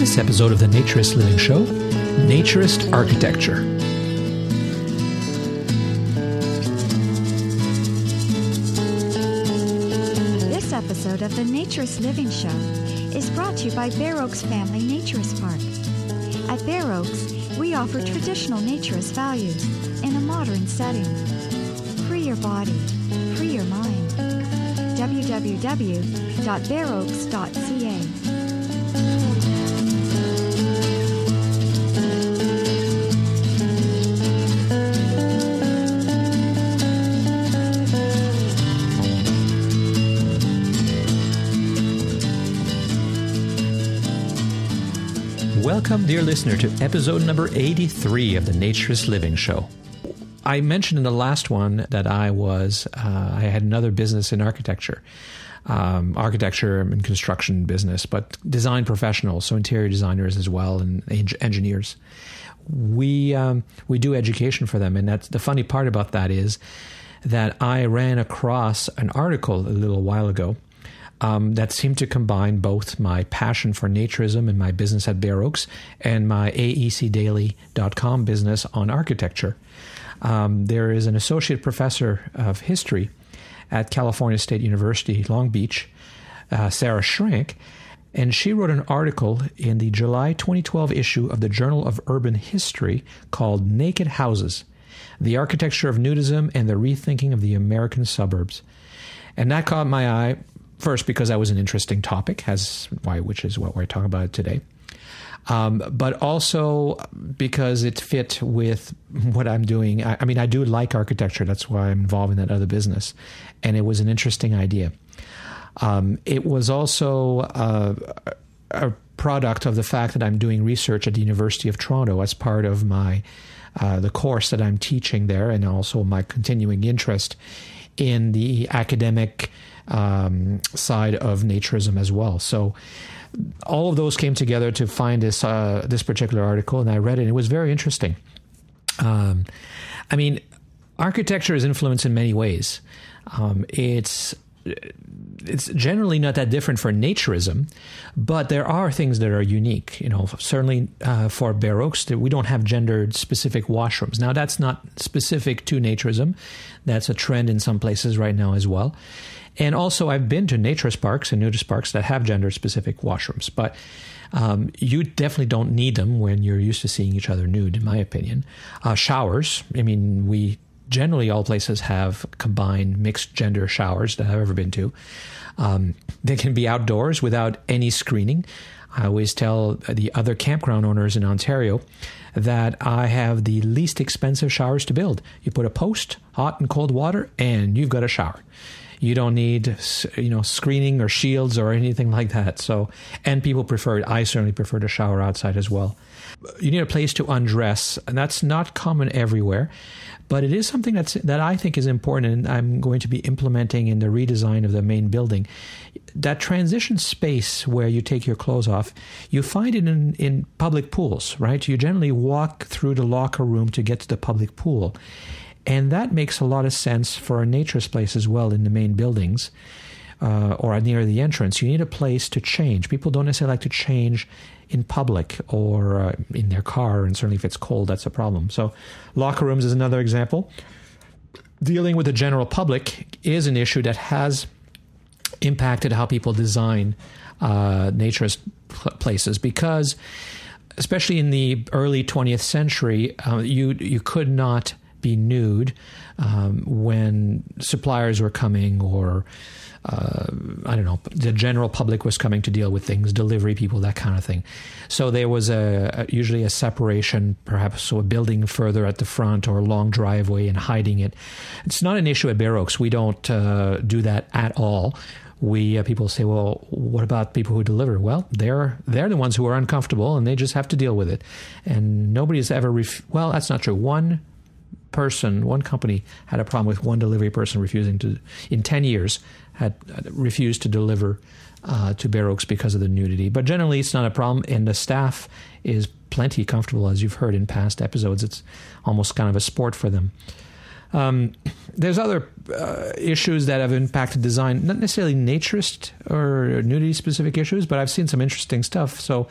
this episode of the Naturist Living Show, Naturist Architecture. This episode of the Naturist Living Show is brought to you by Bare Oaks Family Naturist Park. At Bare Oaks, we offer traditional naturist values in a modern setting. Free your body, free your mind. www.bareoaks.ca. Welcome, dear listener, to episode number 83 of the Naturist Living Show. I mentioned in the last one that I was, uh, I had another business in architecture, um, architecture and construction business, but design professionals, so interior designers as well, and eng- engineers. We um, we do education for them, and that's the funny part about that is that I ran across an article a little while ago um, that seemed to combine both my passion for naturism and my business at Bare Oaks and my AECDaily.com business on architecture. Um, there is an associate professor of history at California State University, Long Beach, uh, Sarah Schrank, and she wrote an article in the July 2012 issue of the Journal of Urban History called Naked Houses The Architecture of Nudism and the Rethinking of the American Suburbs. And that caught my eye first because that was an interesting topic, as why which is what we're talking about today. Um, but also because it fit with what I'm doing. I, I, mean, I do like architecture. That's why I'm involved in that other business. And it was an interesting idea. Um, it was also uh, a product of the fact that I'm doing research at the University of Toronto as part of my uh, the course that I'm teaching there, and also my continuing interest in the academic um, side of naturism as well. So all of those came together to find this uh, this particular article, and I read it. and It was very interesting. Um, I mean, architecture is influenced in many ways. Um, it's it's generally not that different for naturism, but there are things that are unique. You know, certainly uh, for Bare Oaks, we don't have gendered specific washrooms. Now, that's not specific to naturism. That's a trend in some places right now as well. And also, I've been to naturist parks and nudist parks that have gender specific washrooms, but um, you definitely don't need them when you're used to seeing each other nude, in my opinion. Uh, showers, I mean, we generally all places have combined mixed gender showers that I've ever been to. Um, they can be outdoors without any screening. I always tell the other campground owners in Ontario that I have the least expensive showers to build. You put a post, hot and cold water, and you've got a shower. You don't need, you know, screening or shields or anything like that. So, and people prefer it. I certainly prefer to shower outside as well. You need a place to undress, and that's not common everywhere, but it is something that's that I think is important, and I'm going to be implementing in the redesign of the main building. That transition space where you take your clothes off, you find it in, in public pools, right? You generally walk through the locker room to get to the public pool. And that makes a lot of sense for a naturist place as well in the main buildings uh, or near the entrance. You need a place to change. People don't necessarily like to change in public or uh, in their car, and certainly if it's cold, that's a problem. So, locker rooms is another example. Dealing with the general public is an issue that has impacted how people design uh, naturist places because, especially in the early 20th century, uh, you you could not be nude um, when suppliers were coming or uh, I don't know, the general public was coming to deal with things, delivery people, that kind of thing. So there was a, a, usually a separation, perhaps so a building further at the front or a long driveway and hiding it. It's not an issue at Bare Oaks. We don't uh, do that at all. We uh, people say, well, what about people who deliver? Well, they're they're the ones who are uncomfortable and they just have to deal with it. And nobody's ever ref- well, that's not true. One person, one company had a problem with one delivery person refusing to, in 10 years, had refused to deliver uh, to Bare Oaks because of the nudity. But generally, it's not a problem, and the staff is plenty comfortable, as you've heard in past episodes. It's almost kind of a sport for them. Um, there's other uh, issues that have impacted design, not necessarily naturist or nudity specific issues, but I've seen some interesting stuff. So,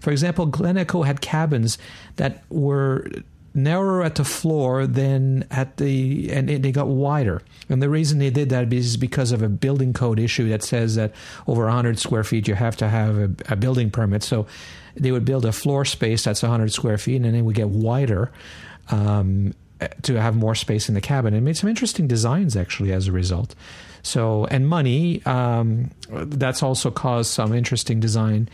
for example, Glen Echo had cabins that were narrower at the floor than at the and they got wider. And the reason they did that is because of a building code issue that says that over 100 square feet you have to have a, a building permit. So they would build a floor space that's 100 square feet and then it would get wider um, to have more space in the cabin. And made some interesting designs actually as a result. So and money um, that's also caused some interesting design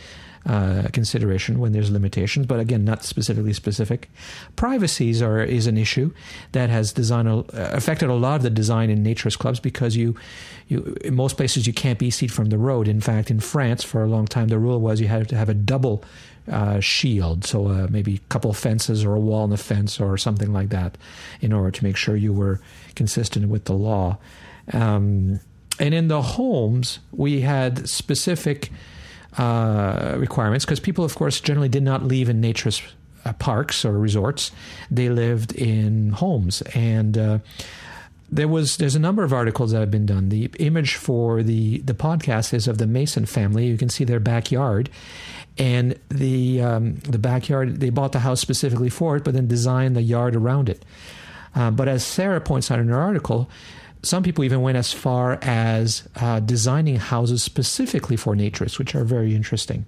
uh, consideration when there's limitations, but again, not specifically specific. Privacies are is an issue that has design uh, affected a lot of the design in naturist clubs because you, you in most places you can't be seen from the road. In fact, in France for a long time, the rule was you had to have a double uh, shield, so uh, maybe a couple fences or a wall in the fence or something like that, in order to make sure you were consistent with the law. Um, and in the homes, we had specific uh, requirements because people, of course, generally did not live in nature's uh, parks or resorts. They lived in homes, and uh, there was there's a number of articles that have been done. The image for the the podcast is of the Mason family. You can see their backyard. And the um, the backyard, they bought the house specifically for it, but then designed the yard around it. Uh, but as Sarah points out in her article, some people even went as far as uh, designing houses specifically for naturists, which are very interesting.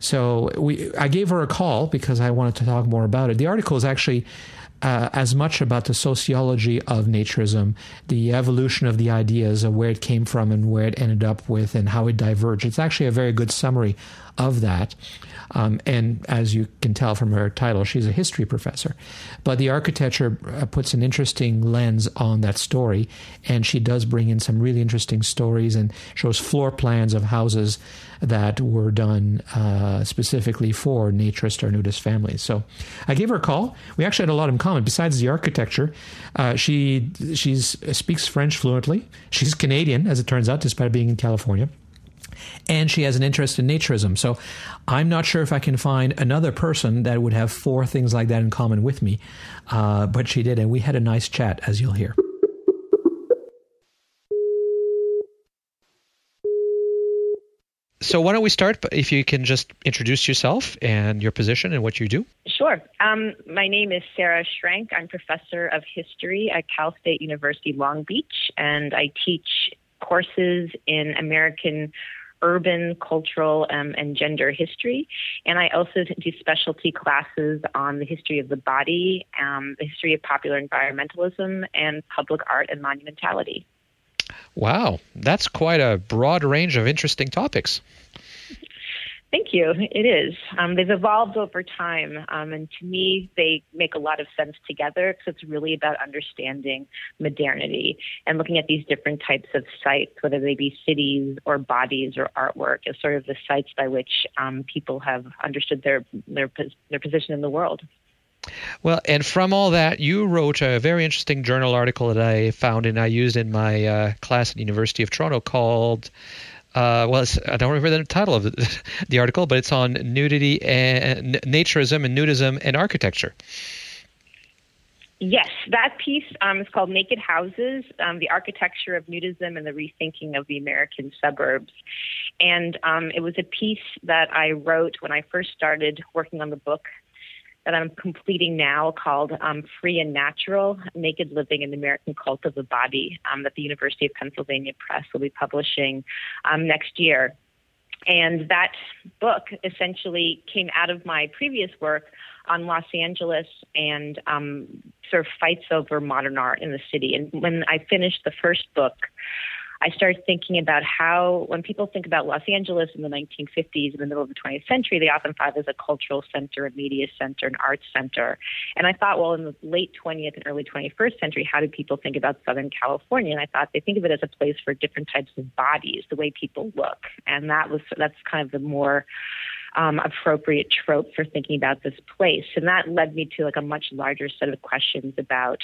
So we, I gave her a call because I wanted to talk more about it. The article is actually uh, as much about the sociology of naturism, the evolution of the ideas of where it came from and where it ended up with, and how it diverged. It's actually a very good summary of that. Um, and as you can tell from her title, she's a history professor. But the architecture uh, puts an interesting lens on that story, and she does bring in some really interesting stories and shows floor plans of houses that were done uh, specifically for naturist or nudist families. So I gave her a call. We actually had a lot in common. Besides the architecture, uh, she she's speaks French fluently. She's Canadian, as it turns out, despite being in California and she has an interest in naturism. So I'm not sure if I can find another person that would have four things like that in common with me, uh, but she did, and we had a nice chat, as you'll hear. So why don't we start? If you can just introduce yourself and your position and what you do. Sure. Um, my name is Sarah Schrank. I'm professor of history at Cal State University Long Beach, and I teach courses in American urban, cultural, um, and gender history. And I also do specialty classes on the history of the body, um, the history of popular environmentalism, and public art and monumentality. Wow, that's quite a broad range of interesting topics. Thank you. It is. Um, they've evolved over time, um, and to me, they make a lot of sense together because it's really about understanding modernity and looking at these different types of sites, whether they be cities or bodies or artwork, as sort of the sites by which um, people have understood their their their position in the world. Well, and from all that, you wrote a very interesting journal article that I found and I used in my uh, class at University of Toronto called uh, well, I don't remember the title of the, the, article, but it's on nudity and naturism and nudism and architecture. Yes, that piece um, is called Naked Houses um, The Architecture of Nudism and the Rethinking of the American Suburbs. And um, it was a piece that I wrote when I first started working on the book that I'm completing now called um, Free and Natural Naked Living in the American Cult of the Body um, that the University of Pennsylvania Press will be publishing um, next year. And that book essentially came out of my previous work on Los Angeles and um, sort of fights over modern art in the city. And when I finished the first book, I started thinking about how, when people think about Los Angeles in the 1950s, in the middle of the 20th century, they often thought it as a cultural center, a media center, an arts center. And I thought, well, in the late 20th and early 21st century, how do people think about Southern California? And I thought they think of it as a place for different types of bodies, the way people look. And that was, that's kind of the more um, appropriate trope for thinking about this place. And that led me to like a much larger set of questions about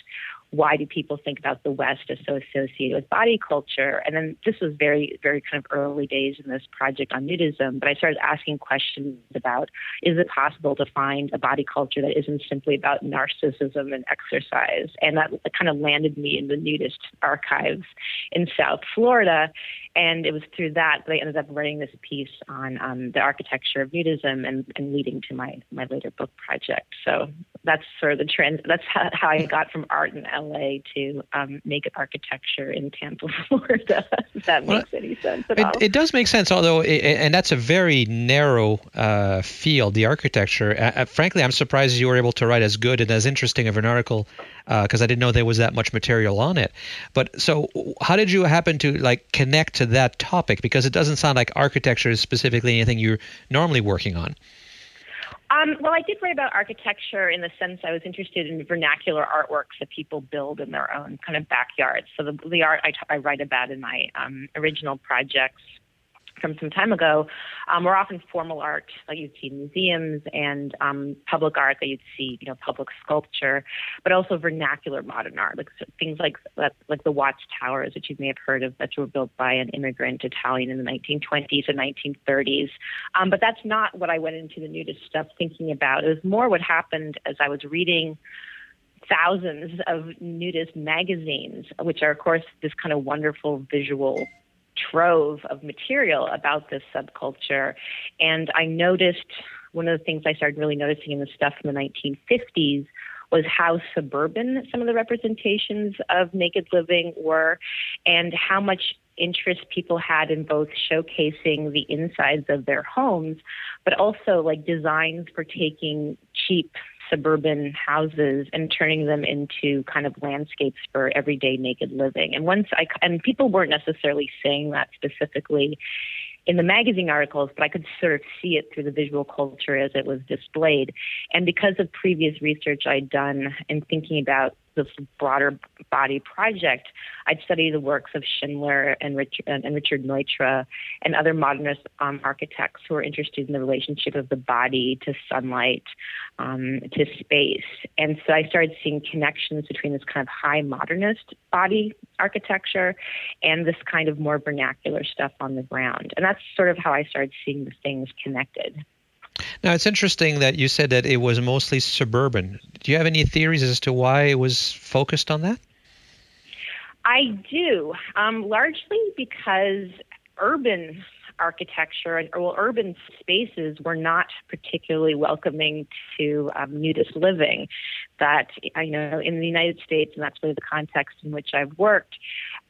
why do people think about the West as so associated with body culture? And then this was very, very kind of early days in this project on nudism, but I started asking questions about is it possible to find a body culture that isn't simply about narcissism and exercise? And that kind of landed me in the nudist archives in South Florida. And it was through that that I ended up writing this piece on um, the architecture of nudism and, and leading to my, my later book project. So that's sort of the trend. That's how, how I got from art in LA to um, naked architecture in Tampa, Florida. if that makes well, any sense at it, all. It does make sense, although, it, and that's a very narrow uh, field, the architecture. Uh, frankly, I'm surprised you were able to write as good and as interesting of an article because uh, I didn't know there was that much material on it. But so, how did you happen to like connect to that topic? Because it doesn't sound like architecture is specifically anything you're normally working on. Um, well, I did write about architecture in the sense I was interested in vernacular artworks that people build in their own kind of backyards. So the, the art I, t- I write about in my um, original projects from some time ago um, were often formal art that you'd see in museums and um, public art that you'd see, you know, public sculpture, but also vernacular modern art, like so things like like the Watts Towers, which you may have heard of, that were built by an immigrant Italian in the 1920s and 1930s. Um, but that's not what I went into the nudist stuff thinking about. It was more what happened as I was reading thousands of nudist magazines, which are, of course, this kind of wonderful visual trove of material about this subculture. And I noticed one of the things I started really noticing in the stuff from the 1950s was how suburban some of the representations of naked living were and how much interest people had in both showcasing the insides of their homes, but also like designs for taking cheap suburban houses and turning them into kind of landscapes for everyday naked living. And once I and people weren't necessarily saying that specifically in the magazine articles, but I could sort of see it through the visual culture as it was displayed. And because of previous research I'd done in thinking about this broader body project, I'd study the works of Schindler and Richard, and Richard Neutra and other modernist um, architects who are interested in the relationship of the body to sunlight, um, to space. And so I started seeing connections between this kind of high modernist body architecture and this kind of more vernacular stuff on the ground. And that's sort of how I started seeing the things connected. Now, it's interesting that you said that it was mostly suburban. Do you have any theories as to why it was focused on that? I do, um, largely because urban architecture and well, urban spaces were not particularly welcoming to um, nudist living. That I know in the United States, and that's really the context in which I've worked.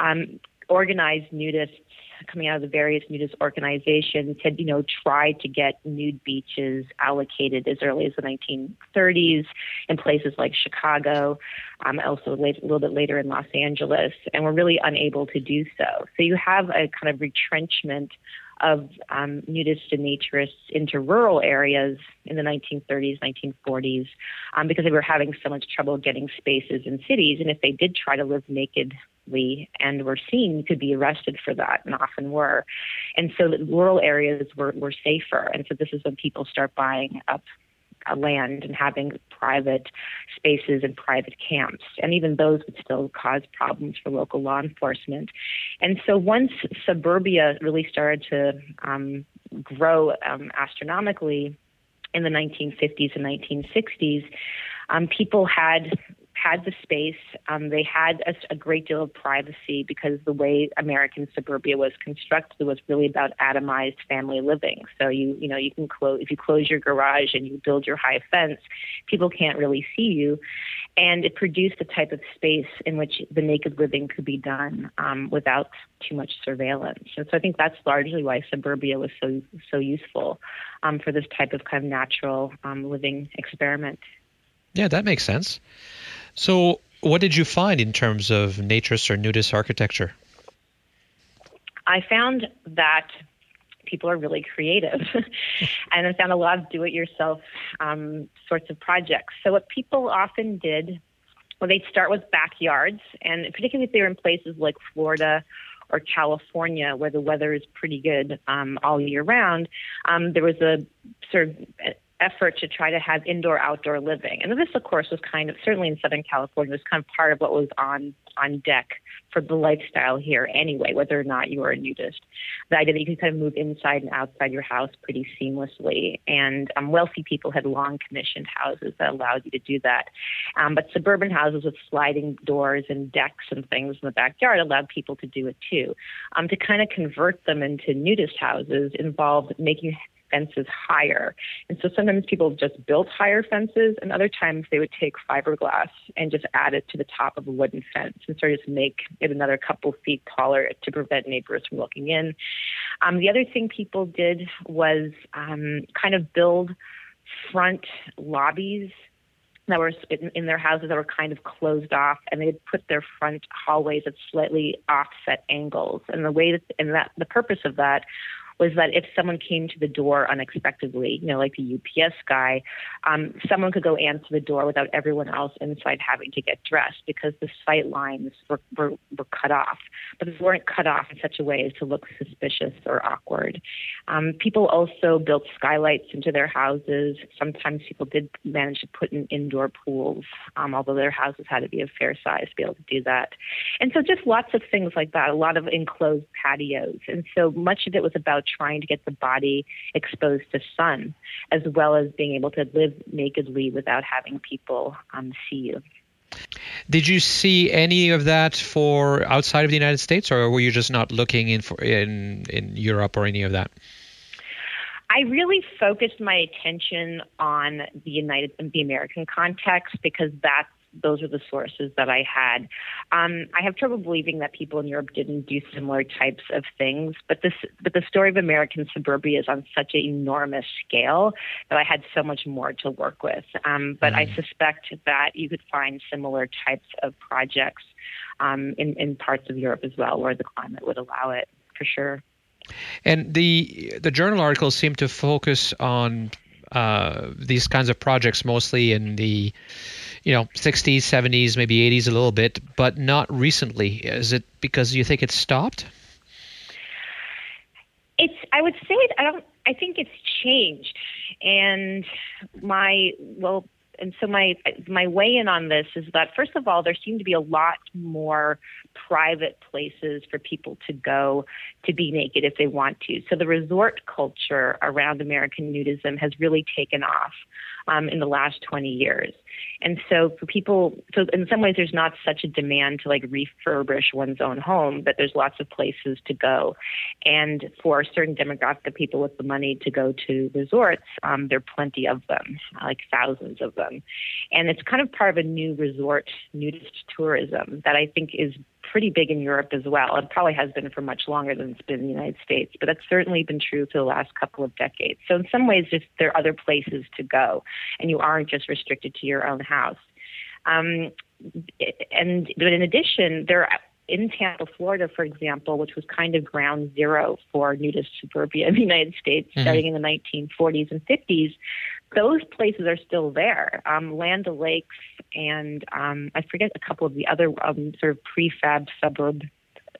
Um, organized nudists coming out of the various nudist organizations had, you know, tried to get nude beaches allocated as early as the 1930s in places like Chicago, um, also late, a little bit later in Los Angeles, and were really unable to do so. So you have a kind of retrenchment of um, nudists and naturists into rural areas in the 1930s, 1940s, um, because they were having so much trouble getting spaces in cities. And if they did try to live and were seen, could be arrested for that, and often were. And so rural areas were, were safer. And so this is when people start buying up land and having private spaces and private camps. And even those would still cause problems for local law enforcement. And so once suburbia really started to um, grow um, astronomically in the 1950s and 1960s, um, people had had the space. Um, they had a, a, great deal of privacy because the way American suburbia was constructed was really about atomized family living. So you you know you can close if you close your garage and you build your high fence, people can't really see you, and it produced a type of space in which the naked living could be done um, without too much surveillance. And so I think that's largely why suburbia was so so useful um, for this type of kind of natural um, living experiment. Yeah, that makes sense. So, what did you find in terms of naturist or nudist architecture? I found that people are really creative, and I found a lot of do-it-yourself um, sorts of projects. So, what people often did, well, they'd start with backyards, and particularly if they were in places like Florida or California, where the weather is pretty good um, all year round, um, there was a sort of effort to try to have indoor outdoor living. And this, of course, was kind of certainly in Southern California was kind of part of what was on on deck for the lifestyle here anyway, whether or not you were a nudist. The idea that you could kind of move inside and outside your house pretty seamlessly. And um, wealthy people had long commissioned houses that allowed you to do that. Um, but suburban houses with sliding doors and decks and things in the backyard allowed people to do it too. Um, to kind of convert them into nudist houses involved making fences higher. And so sometimes people just built higher fences, and other times they would take fiberglass and just add it to the top of a wooden fence and sort of just make it another couple feet taller to prevent neighbors from looking in. Um, the other thing people did was um, kind of build front lobbies that were in, their houses that were kind of closed off, and they'd put their front hallways at slightly offset angles. And the way that, and that the purpose of that was that if someone came to the door unexpectedly, you know, like the UPS guy, um, someone could go answer the door without everyone else inside having to get dressed because the sight lines were, were, were cut off. But they weren't cut off in such a way as to look suspicious or awkward. Um, people also built skylights into their houses. Sometimes people did manage to put in indoor pools, um, although their houses had to be of fair size to be able to do that. And so just lots of things like that, a lot of enclosed patios. And so much of it was about trying to get the body exposed to sun, as well as being able to live nakedly without having people um, see you. Did you see any of that for outside of the United States, or were you just not looking in for in in Europe or any of that? I really focused my attention on the United, the American context because that's those are the sources that I had. Um, I have trouble believing that people in Europe didn't do similar types of things, but this, but the story of American suburbia is on such an enormous scale that I had so much more to work with. Um, but mm. I suspect that you could find similar types of projects um, in, in parts of Europe as well, where the climate would allow it, for sure. And the the journal articles seem to focus on uh, these kinds of projects mostly in the you know 60s 70s maybe 80s a little bit but not recently. Is it because you think it's stopped? It's i would say i don't i think it's changed. And my well and so my my weigh in on this is that first of all there seem to be a lot more private places for people to go to be naked if they want to so the resort culture around american nudism has really taken off um, in the last 20 years. And so for people, so in some ways, there's not such a demand to like refurbish one's own home, but there's lots of places to go. And for a certain demographic of people with the money to go to resorts, um, there are plenty of them, like thousands of them. And it's kind of part of a new resort nudist tourism that I think is pretty big in Europe as well. It probably has been for much longer than it's been in the United States, but that's certainly been true for the last couple of decades. So in some ways, just there are other places to go, and you aren't just restricted to your own house. Um, and but in addition, there are in Tampa, Florida, for example, which was kind of ground zero for nudist suburbia in the United States, mm-hmm. starting in the 1940s and 50s, those places are still there. Um, Land Lakes and um, I forget a couple of the other um, sort of prefab suburb.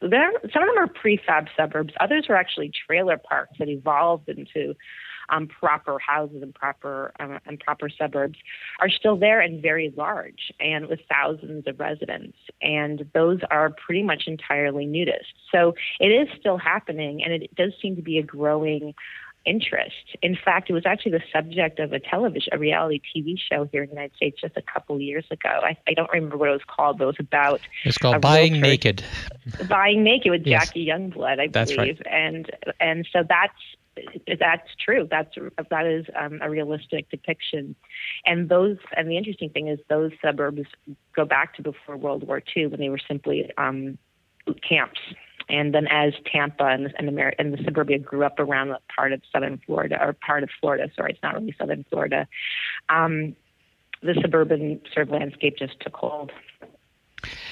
There, some of them are prefab suburbs. Others are actually trailer parks that evolved into um, proper houses and proper um, and proper suburbs are still there and very large and with thousands of residents. And those are pretty much entirely nudist. So it is still happening, and it does seem to be a growing interest. In fact, it was actually the subject of a television, a reality TV show here in the United States just a couple years ago. I, I don't remember what it was called, but it was about. It's called Buying Naked. Buying Naked with yes. Jackie Youngblood, I that's believe, right. and and so that's that's true. That's that is um, a realistic depiction, and those and the interesting thing is those suburbs go back to before World War II when they were simply um, camps and then as Tampa and, and, and the suburbia grew up around the part of southern Florida, or part of Florida, sorry, it's not really southern Florida, um, the suburban sort of landscape just took hold.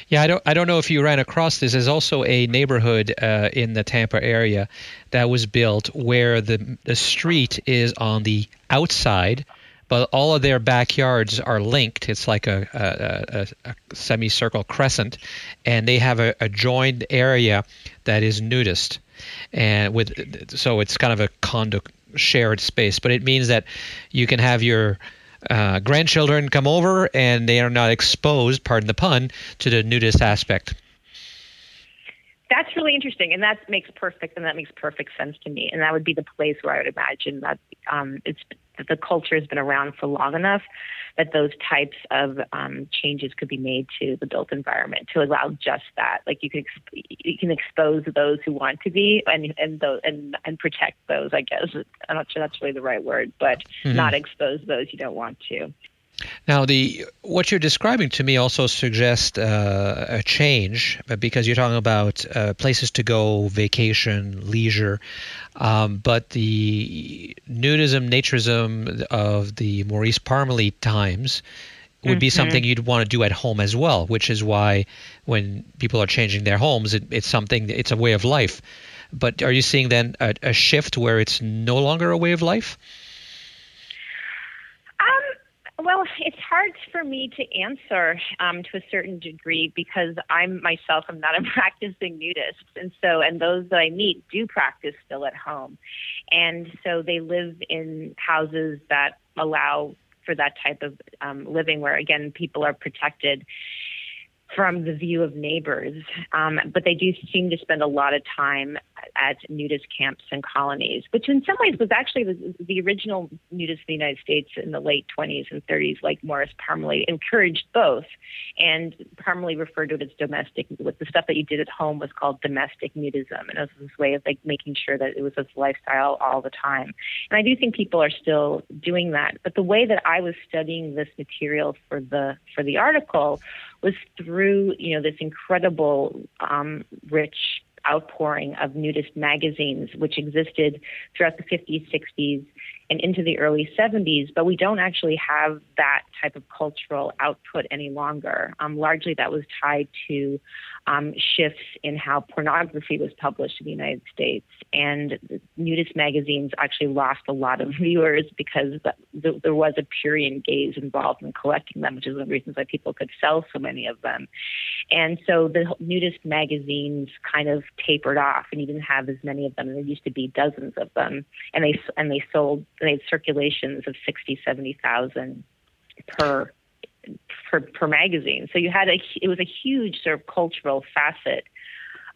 Yeah, I don't. I don't know if you ran across this. There's also a neighborhood uh, in the Tampa area that was built where the the street is on the outside, but all of their backyards are linked. It's like a, a, a, a semicircle crescent, and they have a, joined area that is nudist, and with so it's kind of a condo shared space. But it means that you can have your uh, grandchildren come over and they are not exposed, pardon the pun, to the nudist aspect. That's really interesting, and that makes perfect, and that makes perfect sense to me. And that would be the place where I would imagine that um, it's that the culture has been around for long enough that those types of um, changes could be made to the built environment to allow just that. Like you can exp- you can expose those who want to be and and those and and protect those. I guess I'm not sure that's really the right word, but mm-hmm. not expose those you don't want to. Now, the what you're describing to me also suggests uh, a change because you're talking about uh, places to go, vacation, leisure, um, but the nudism, naturism of the Maurice Parmelee times would be mm-hmm. something you'd want to do at home as well, which is why when people are changing their homes, it, it's something, it's a way of life. But are you seeing then a, a shift where it's no longer a way of life? Well, it's hard for me to answer um, to a certain degree because I'm myself I'm not a practicing nudist, and so and those that I meet do practice still at home, and so they live in houses that allow for that type of um, living, where again people are protected from the view of neighbors. Um, but they do seem to spend a lot of time at nudist camps and colonies, which in some ways was actually the, the original nudists in the United States in the late 20s and 30s, like Maurice Parmelee, encouraged both. And Parmelee referred to it as domestic. What the stuff that you did at home was called domestic nudism, and it was this way of like making sure that it was a lifestyle all the time. And I do think people are still doing that. But the way that I was studying this material for the for the article was through you know this incredible um, rich outpouring of nudist magazines, which existed throughout the 50s, 60s, and into the early 70s, but we don't actually have that type of cultural output any longer. Um, largely, that was tied to um, shifts in how pornography was published in the United States. And nudist magazines actually lost a lot of viewers because the, the, there was a Purian gaze involved in collecting them, which is one of the reasons why people could sell so many of them. And so the nudist magazines kind of tapered off and you didn't have as many of them. There used to be dozens of them. And they, and they sold, they had circulations of 60, 70,000 per per, per magazine. So you had a it was a huge sort of cultural facet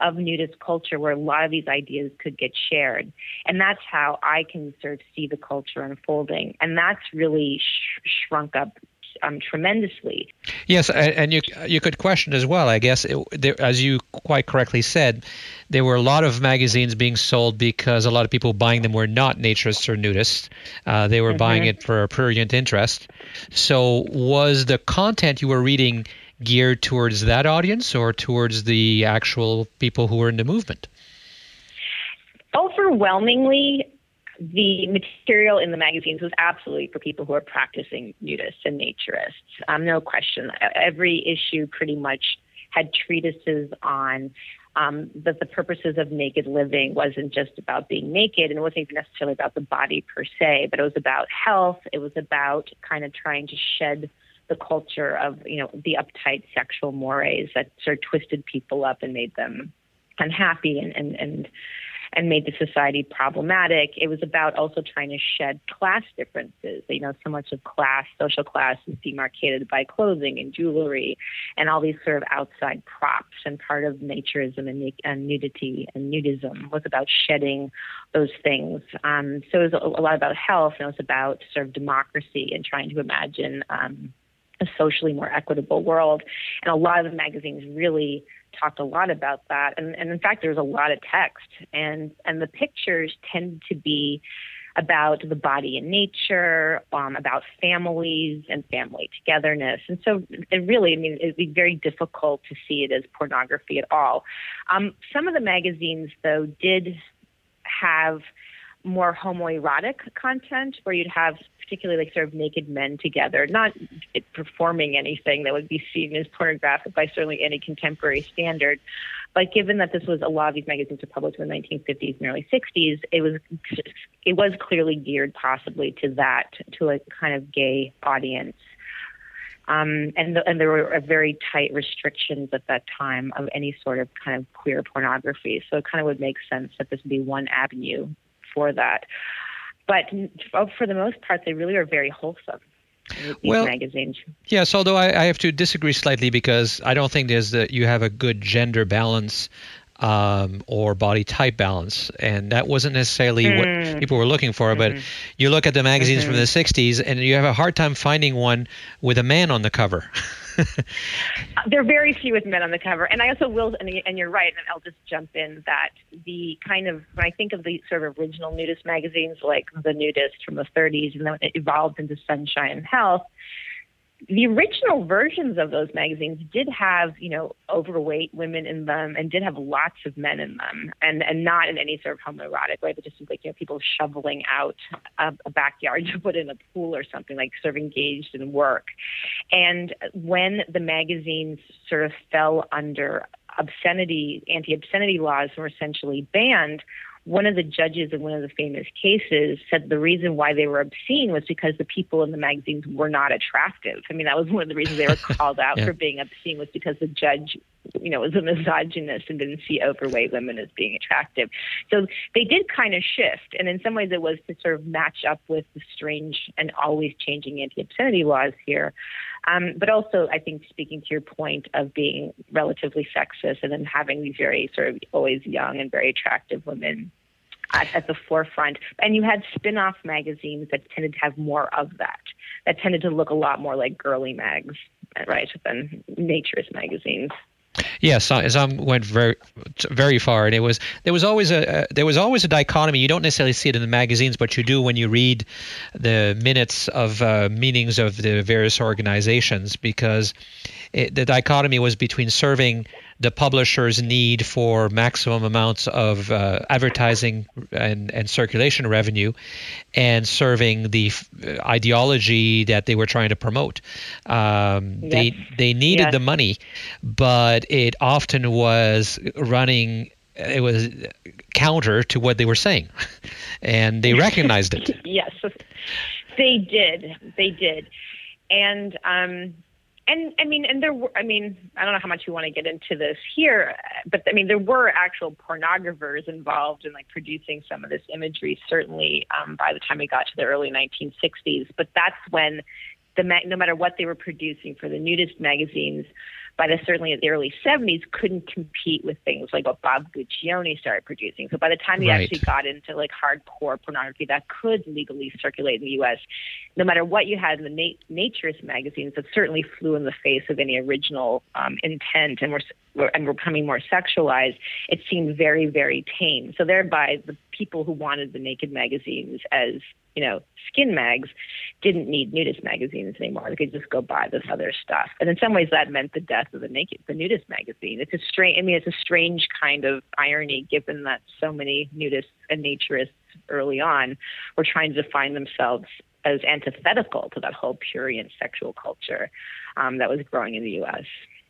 of nudist culture where a lot of these ideas could get shared. And that's how I can sort of see the culture unfolding. And that's really sh- shrunk up um, tremendously. Yes, and you you could question as well. I guess it, there, as you quite correctly said, there were a lot of magazines being sold because a lot of people buying them were not naturists or nudists. Uh, they were mm-hmm. buying it for a prurient interest. So, was the content you were reading geared towards that audience or towards the actual people who were in the movement? Overwhelmingly, the material in the magazines was absolutely for people who are practicing nudists and naturists. Um, no question. Every issue pretty much had treatises on um, that the purposes of naked living wasn't just about being naked and it wasn't even necessarily about the body per se, but it was about health. It was about kind of trying to shed the culture of, you know, the uptight sexual mores that sort of twisted people up and made them unhappy and, and, and and made the society problematic. It was about also trying to shed class differences. You know, so much of class, social class is demarcated by clothing and jewelry and all these sort of outside props. And part of naturism and, and nudity and nudism was about shedding those things. Um, so it was a, a, lot about health and it was about sort of democracy and trying to imagine um, a socially more equitable world. And a lot of the magazines really talked a lot about that. And, and in fact, there's a lot of text, and and the pictures tend to be about the body and nature, um, about families and family togetherness. And so it really, I mean, it'd be very difficult to see it as pornography at all. Um, some of the magazines, though, did have more homoerotic content where you'd have particularly like sort of naked men together, not performing anything that would be seen as pornographic by certainly any contemporary standard. But given that this was a lot of these magazines were published in the 1950s and early 60s, it was it was clearly geared possibly to that, to a kind of gay audience. Um, and, the, and there were very tight restrictions at that time of any sort of kind of queer pornography. So it kind of would make sense that this would be one avenue for that. But for the most part, they really are very wholesome. well, magazines. Yes, although I, I, have to disagree slightly because I don't think there's that you have a good gender balance um, or body type balance, and that wasn't necessarily mm. what hmm. people were looking for. Mm-hmm. But you look at the magazines mm-hmm. from the '60s, and you have a hard time finding one with a man on the cover. there are very few with men on the cover, and I also will, and you're right, and I'll just jump in that the kind of when I think of the sort of original nudist magazines like the Nudist from the 30s, and then it evolved into Sunshine and Health the original versions of those magazines did have, you know, overweight women in them and did have lots of men in them and, and not in any sort of homoerotic way, but just like, you know, people shoveling out a, a backyard to put in a pool or something like sort of engaged in work. And when the magazines sort of fell under obscenity, anti obscenity laws were essentially banned, one of the judges in one of the famous cases said the reason why they were obscene was because the people in the magazines were not attractive. I mean, that was one of the reasons they were called out yeah. for being obscene was because the judge, you know, was a misogynist and didn't see overweight women as being attractive. So they did kind of shift, and in some ways it was to sort of match up with the strange and always changing anti-obscenity laws here. Um, but also, I think speaking to your point of being relatively sexist and then having these very sort of always young and very attractive women at, at the forefront. And you had spin off magazines that tended to have more of that, that tended to look a lot more like girly mags, right, than naturist magazines. Yes, some went very, very far, and it was there was always a, a, there was always a dichotomy. You don't necessarily see it in the magazines, but you do when you read the minutes of uh, meetings of the various organizations, because it, the dichotomy was between serving the publisher's need for maximum amounts of uh, advertising and, and circulation revenue and serving the f- ideology that they were trying to promote. Um, yes. They they needed yes. the money, but it often was running. It was counter to what they were saying, and they recognized it. yes, they did. They did, and um, and I mean, and there were, I mean, I don't know how much you want to get into this here, but I mean, there were actual pornographers involved in like producing some of this imagery, certainly um, by the time we got to the early 1960s. But that's when the, no matter what they were producing for the nudist magazines, by the certainly the early 70s couldn't compete with things like what Bob Guccione started producing. So by the time he right. actually got into like hardcore pornography that could legally circulate in the U.S., no matter what you had in the nat- naturist magazines, that certainly flew in the face of any original um, intent and were and were becoming more sexualized. It seemed very very tame. So thereby the people who wanted the naked magazines as you know, skin mags didn't need nudist magazines anymore. They could just go buy this other stuff. And in some ways, that meant the death of the naked, the nudist magazine. It's a strange. I mean, it's a strange kind of irony, given that so many nudists and naturists early on were trying to define themselves as antithetical to that whole purient sexual culture um, that was growing in the U.S.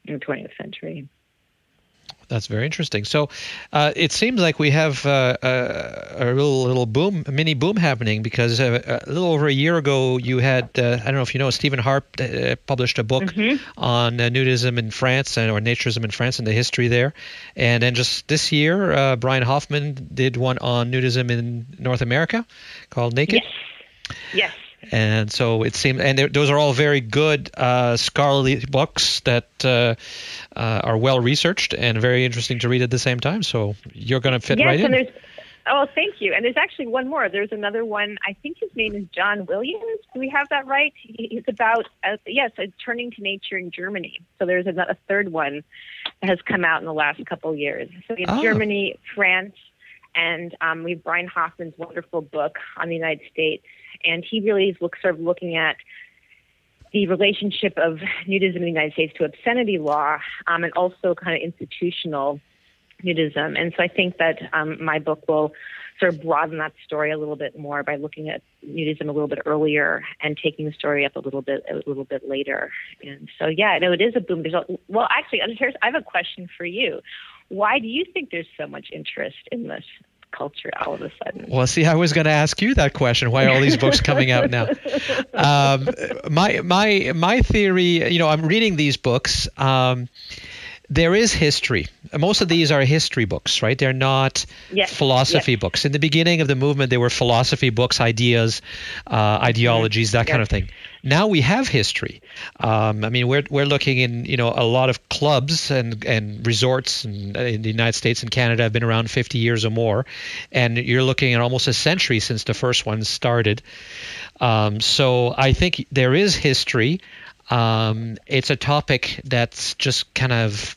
in the 20th century. That's very interesting. So uh, it seems like we have uh, a, uh, a, little little boom, a mini boom happening because uh, a little over a year ago you had uh, I don't know if you know Stephen Harp uh, published a book mm-hmm. on nudism in France and or naturism in France and the history there, and then just this year Brian Hoffman did one on nudism in North America called Naked. Yes. Yes. And so it seemed, and those are all very good uh, scholarly books that uh, uh, are well researched and very interesting to read at the same time. So you're going to fit yes, right and in. There's, oh, thank you. And there's actually one more. There's another one. I think his name is John Williams. Do we have that right? He's about uh, yes, turning to nature in Germany. So there's a, a third one that has come out in the last couple of years. So we have oh. Germany, France, and um, we have Brian Hoffman's wonderful book on the United States and he really is look, sort of looking at the relationship of nudism in the United States to obscenity law, um, and also kind of institutional nudism. And so I think that um, my book will sort of broaden that story a little bit more by looking at nudism a little bit earlier and taking the story up a little bit a little bit later. And so yeah, no, it is a boom. There's a, well, actually, I have a question for you. Why do you think there's so much interest in this culture all of a sudden? Well, see, I was going to ask you that question. Why are all these books coming out now? Um, my my my theory, you know, I'm reading these books. Um, there is history. Most of these are history books, right? They're not yes. philosophy yes. books. In the beginning of the movement, they were philosophy books, ideas, uh, ideologies, that yes. kind of thing. Now we have history. Um, I mean, we're we're looking in you know a lot of clubs and and resorts in, in the United States and Canada have been around 50 years or more, and you're looking at almost a century since the first one started. Um, so I think there is history. Um, it's a topic that's just kind of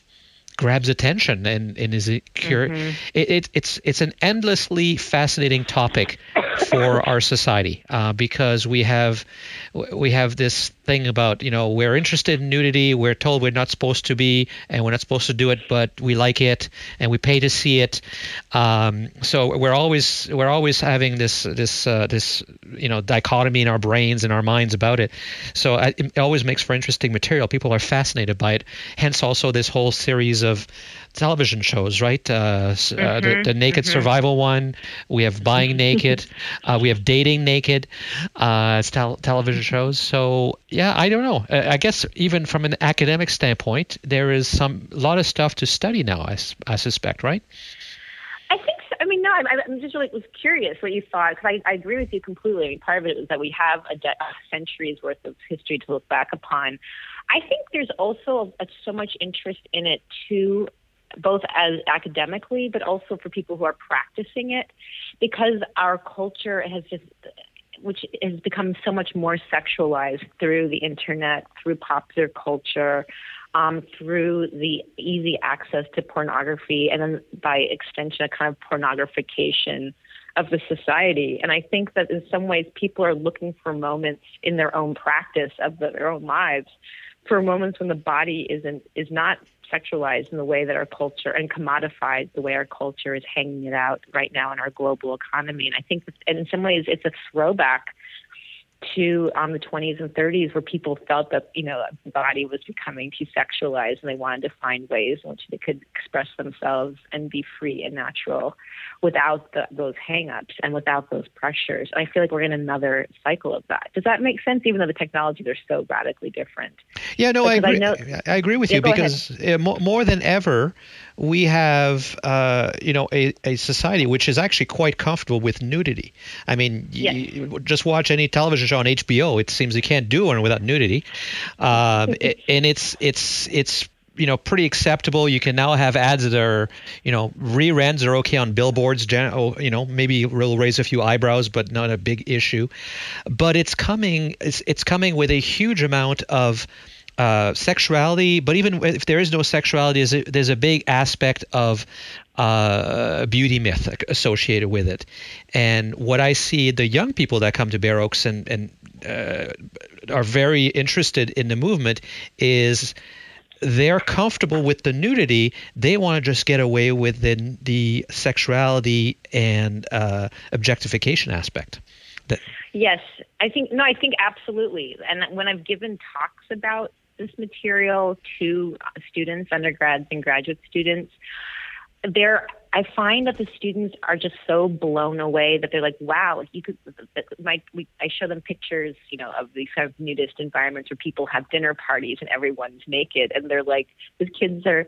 grabs attention and, and is it, mm-hmm. it, it, it's it's an endlessly fascinating topic for our society uh, because we have we have this thing about you know we're interested in nudity we're told we're not supposed to be and we're not supposed to do it but we like it and we pay to see it. Um, so we're always we're always having this this uh, this you know dichotomy in our brains and our minds about it. So it always makes for interesting material. People are fascinated by it. Hence also this whole series of television shows, right? Uh, mm-hmm, uh, the, mm-hmm. the, Naked mm-hmm. Survival one. We have Buying Naked. Uh, we have Dating Naked. Uh, it's tel- television shows. So yeah, I don't know. I guess even from an academic standpoint, there is some a lot of stuff to study now. I, I suspect, right? I think so. I mean, no, I'm, I'm just really was curious what you thought because I, I agree with you completely. I mean, part of it is that we have a, de- a century's worth of history to look back upon. I think there's also a, so much interest in it too both as academically, but also for people who are practicing it, because our culture has just, which has become so much more sexualized through the internet, through popular culture, um, through the easy access to pornography, and then by extension, a kind of pornographication of the society. And I think that in some ways, people are looking for moments in their own practice of their own lives for moments when the body isn't is not sexualized in the way that our culture and commodified the way our culture is hanging it out right now in our global economy. And I think, that, and in some ways, it's a throwback to um, the 20s and 30s where people felt that you know the body was becoming too sexualized and they wanted to find ways in which they could express themselves and be free and natural without the, those hangups and without those pressures. I feel like we're in another cycle of that. Does that make sense? Even though the technologies are so radically different. Yeah, no, I agree. I, know, I agree with yeah, you because more, more than ever, we have uh, you know a, a society which is actually quite comfortable with nudity. I mean, yes. you, just watch any television show on HBO. It seems you can't do one without nudity, um, and it's it's it's you know pretty acceptable. You can now have ads that are you know reruns are okay on billboards. Oh, you know maybe will raise a few eyebrows, but not a big issue. But it's coming. It's it's coming with a huge amount of uh, sexuality, but even if there is no sexuality, there's a, there's a big aspect of uh, beauty myth associated with it. And what I see, the young people that come to Bare Oaks and, and uh, are very interested in the movement is they're comfortable with the nudity. They want to just get away with the, the sexuality and uh, objectification aspect. That, yes, I think no, I think absolutely. And when I've given talks about this material to uh, students, undergrads and graduate students, there I find that the students are just so blown away that they're like, "Wow, you could." My, we, I show them pictures, you know, of these kind of nudist environments where people have dinner parties and everyone's naked, and they're like, "These kids are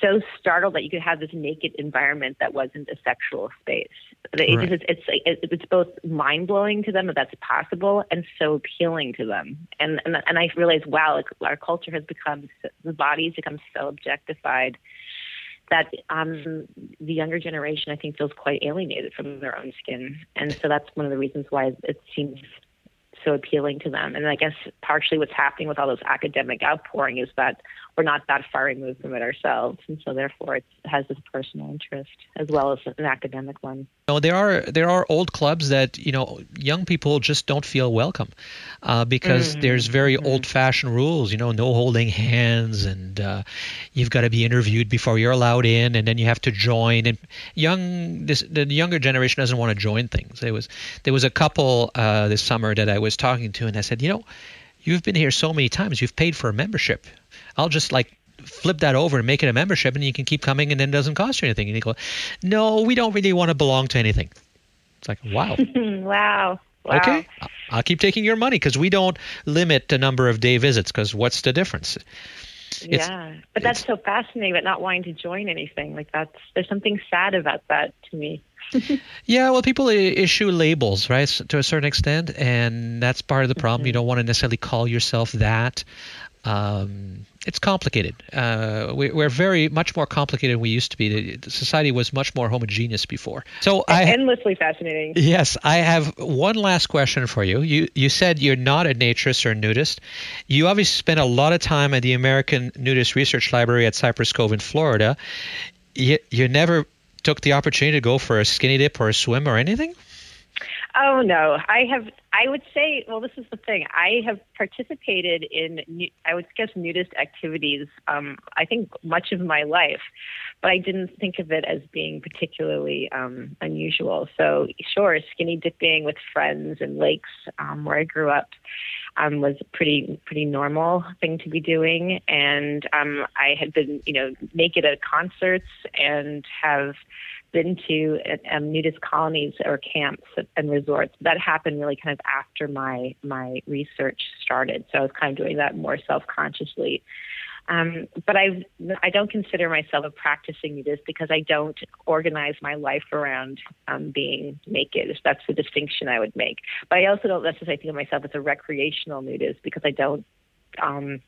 so startled that you could have this naked environment that wasn't a sexual space. It right. just, it's, it's it's both mind blowing to them that that's possible and so appealing to them. And and and I realized, wow, like our culture has become the bodies become so objectified that um, the younger generation I think feels quite alienated from their own skin, and so that's one of the reasons why it seems so appealing to them. And I guess partially what's happening with all those academic outpouring is that we're not that far removed from it ourselves, and so therefore it has this personal interest as well as an academic one. No, there are there are old clubs that you know young people just don't feel welcome uh, because mm-hmm. there's very mm-hmm. old-fashioned rules. You know, no holding hands, and uh, you've got to be interviewed before you're allowed in, and then you have to join. And young this the younger generation doesn't want to join things. There was there was a couple uh, this summer that I was talking to, and I said, you know, you've been here so many times, you've paid for a membership. I'll just like flip that over and make it a membership, and you can keep coming, and then it doesn't cost you anything. And you go, no, we don't really want to belong to anything. It's like, wow. wow. Wow. Okay, I'll keep taking your money because we don't limit the number of day visits. Because what's the difference? It's, yeah, but that's so fascinating. But not wanting to join anything like that's there's something sad about that to me. yeah, well, people issue labels, right, to a certain extent, and that's part of the problem. Mm-hmm. You don't want to necessarily call yourself that. Um, it's complicated. Uh, we, are very much more complicated than we used to be. The, society was much more homogeneous before. So I endlessly fascinating. Yes, I have one last question for you. You you said you're not a naturist or a nudist. You obviously spent a lot of time at the American Nudist Research Library at Cypress Cove in Florida. You, you never took the opportunity to go for a skinny dip or a swim or anything? Oh no, I have. I would say, well, this is the thing. I have participated in, I would guess, nudist activities. Um, I think much of my life, but I didn't think of it as being particularly um, unusual. So, sure, skinny dipping with friends in lakes um, where I grew up um, was a pretty pretty normal thing to be doing, and um, I had been, you know, naked at concerts and have been to um, nudist colonies or camps and resorts. That happened really kind of after my my research started. So I was kind of doing that more self consciously. Um, but I I don't consider myself a practicing nudist because I don't organize my life around um, being naked. That's the distinction I would make. But I also don't necessarily think of myself as a recreational nudist because I don't um,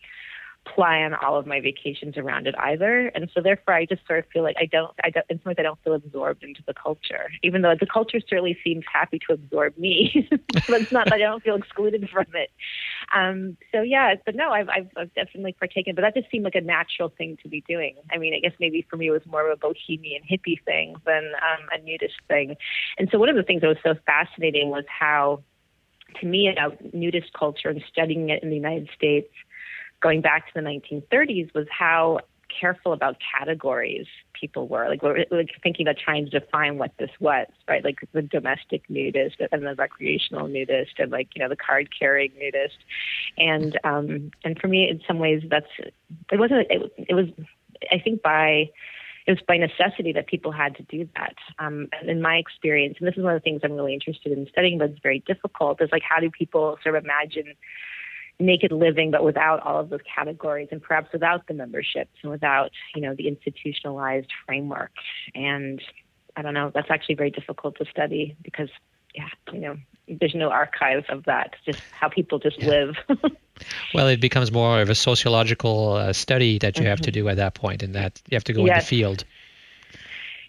plan all of my vacations around it either. And so therefore I just sort of feel like I don't I don't in some ways I don't feel absorbed into the culture. Even though the culture certainly seems happy to absorb me. but it's not that I don't feel excluded from it. Um so yeah, but no, I've, I've I've definitely partaken, but that just seemed like a natural thing to be doing. I mean, I guess maybe for me it was more of a bohemian hippie thing than um a nudist thing. And so one of the things that was so fascinating was how to me about nudist culture and studying it in the United States going back to the 1930s was how careful about categories people were like we're like thinking about trying to define what this was right like the domestic nudist and the recreational nudist and like you know the card carrying nudist and um and for me in some ways that's it wasn't it, it was i think by it was by necessity that people had to do that. Um, and in my experience, and this is one of the things I'm really interested in studying, but it's very difficult, is like how do people sort of imagine naked living, but without all of those categories and perhaps without the memberships and without, you know, the institutionalized framework. And I don't know, that's actually very difficult to study because, yeah, you know, there's no archive of that, just how people just yeah. live. well, it becomes more of a sociological uh, study that you mm-hmm. have to mm-hmm. do at that point, and that you have to go yes. in the field.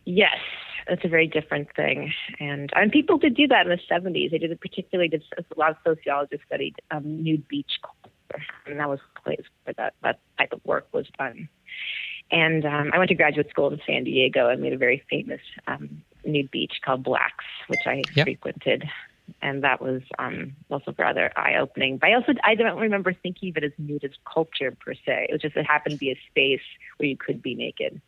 Yes, that's a very different thing. And and people did do that in the 70s. They did a particularly did a lot of sociologists studied um, nude beach culture, and that was a place where that that type of work was done. And um, I went to graduate school in San Diego and made a very famous um, nude beach called Blacks, which I yep. frequented. And that was um, also rather eye-opening. But I also I don't remember thinking of it as nudist culture per se. It was just it happened to be a space where you could be naked.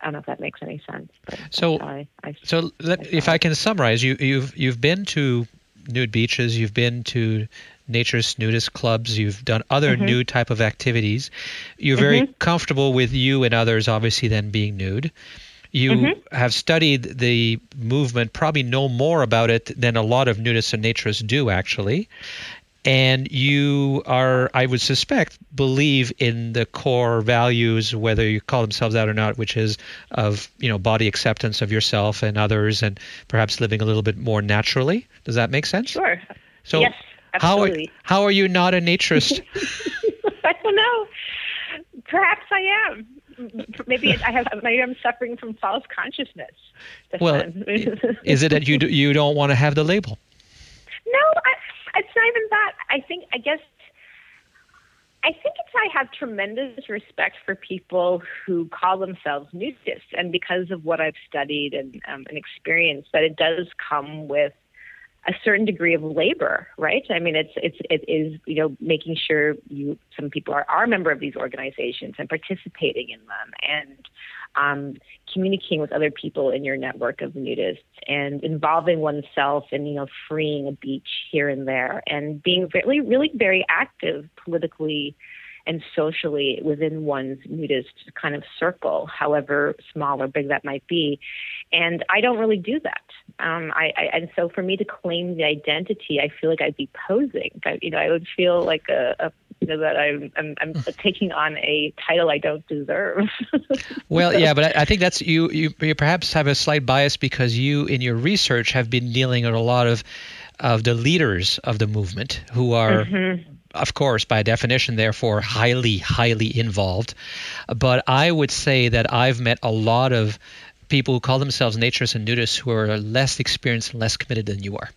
I don't know if that makes any sense. so, I, I, so let, I if I can summarize, you, you've you've been to nude beaches, you've been to naturist nudist clubs, you've done other mm-hmm. nude type of activities. You're very mm-hmm. comfortable with you and others, obviously, then being nude. You mm-hmm. have studied the movement, probably know more about it than a lot of nudists and naturists do, actually and you are, I would suspect, believe in the core values, whether you call themselves that or not, which is of you know body acceptance of yourself and others, and perhaps living a little bit more naturally. Does that make sense? Sure. So yes, absolutely. How are, how are you not a naturist? I don't know. Perhaps I am. Maybe I have. Maybe I'm suffering from false consciousness. Well, is it that you do, you don't want to have the label? No, I, it's not even that. I think I guess I think it's I have tremendous respect for people who call themselves nudists, and because of what I've studied and, um, and experienced, that it does come with a certain degree of labor, right? I mean, it's it's it is you know making sure you some people are are a member of these organizations and participating in them and um, communicating with other people in your network of nudists and involving oneself in you know freeing a beach here and there and being really really very active politically and socially within one's nudist kind of circle, however small or big that might be. And I don't really do that. Um, I, I, and so for me to claim the identity, I feel like I'd be posing. I, you know, I would feel like a, a know, that I'm, I'm, I'm taking on a title I don't deserve. well, yeah, but I, I think that's you, you. You perhaps have a slight bias because you, in your research, have been dealing with a lot of of the leaders of the movement who are mm-hmm of course, by definition, therefore, highly, highly involved. But I would say that I've met a lot of people who call themselves naturists and nudists who are less experienced and less committed than you are.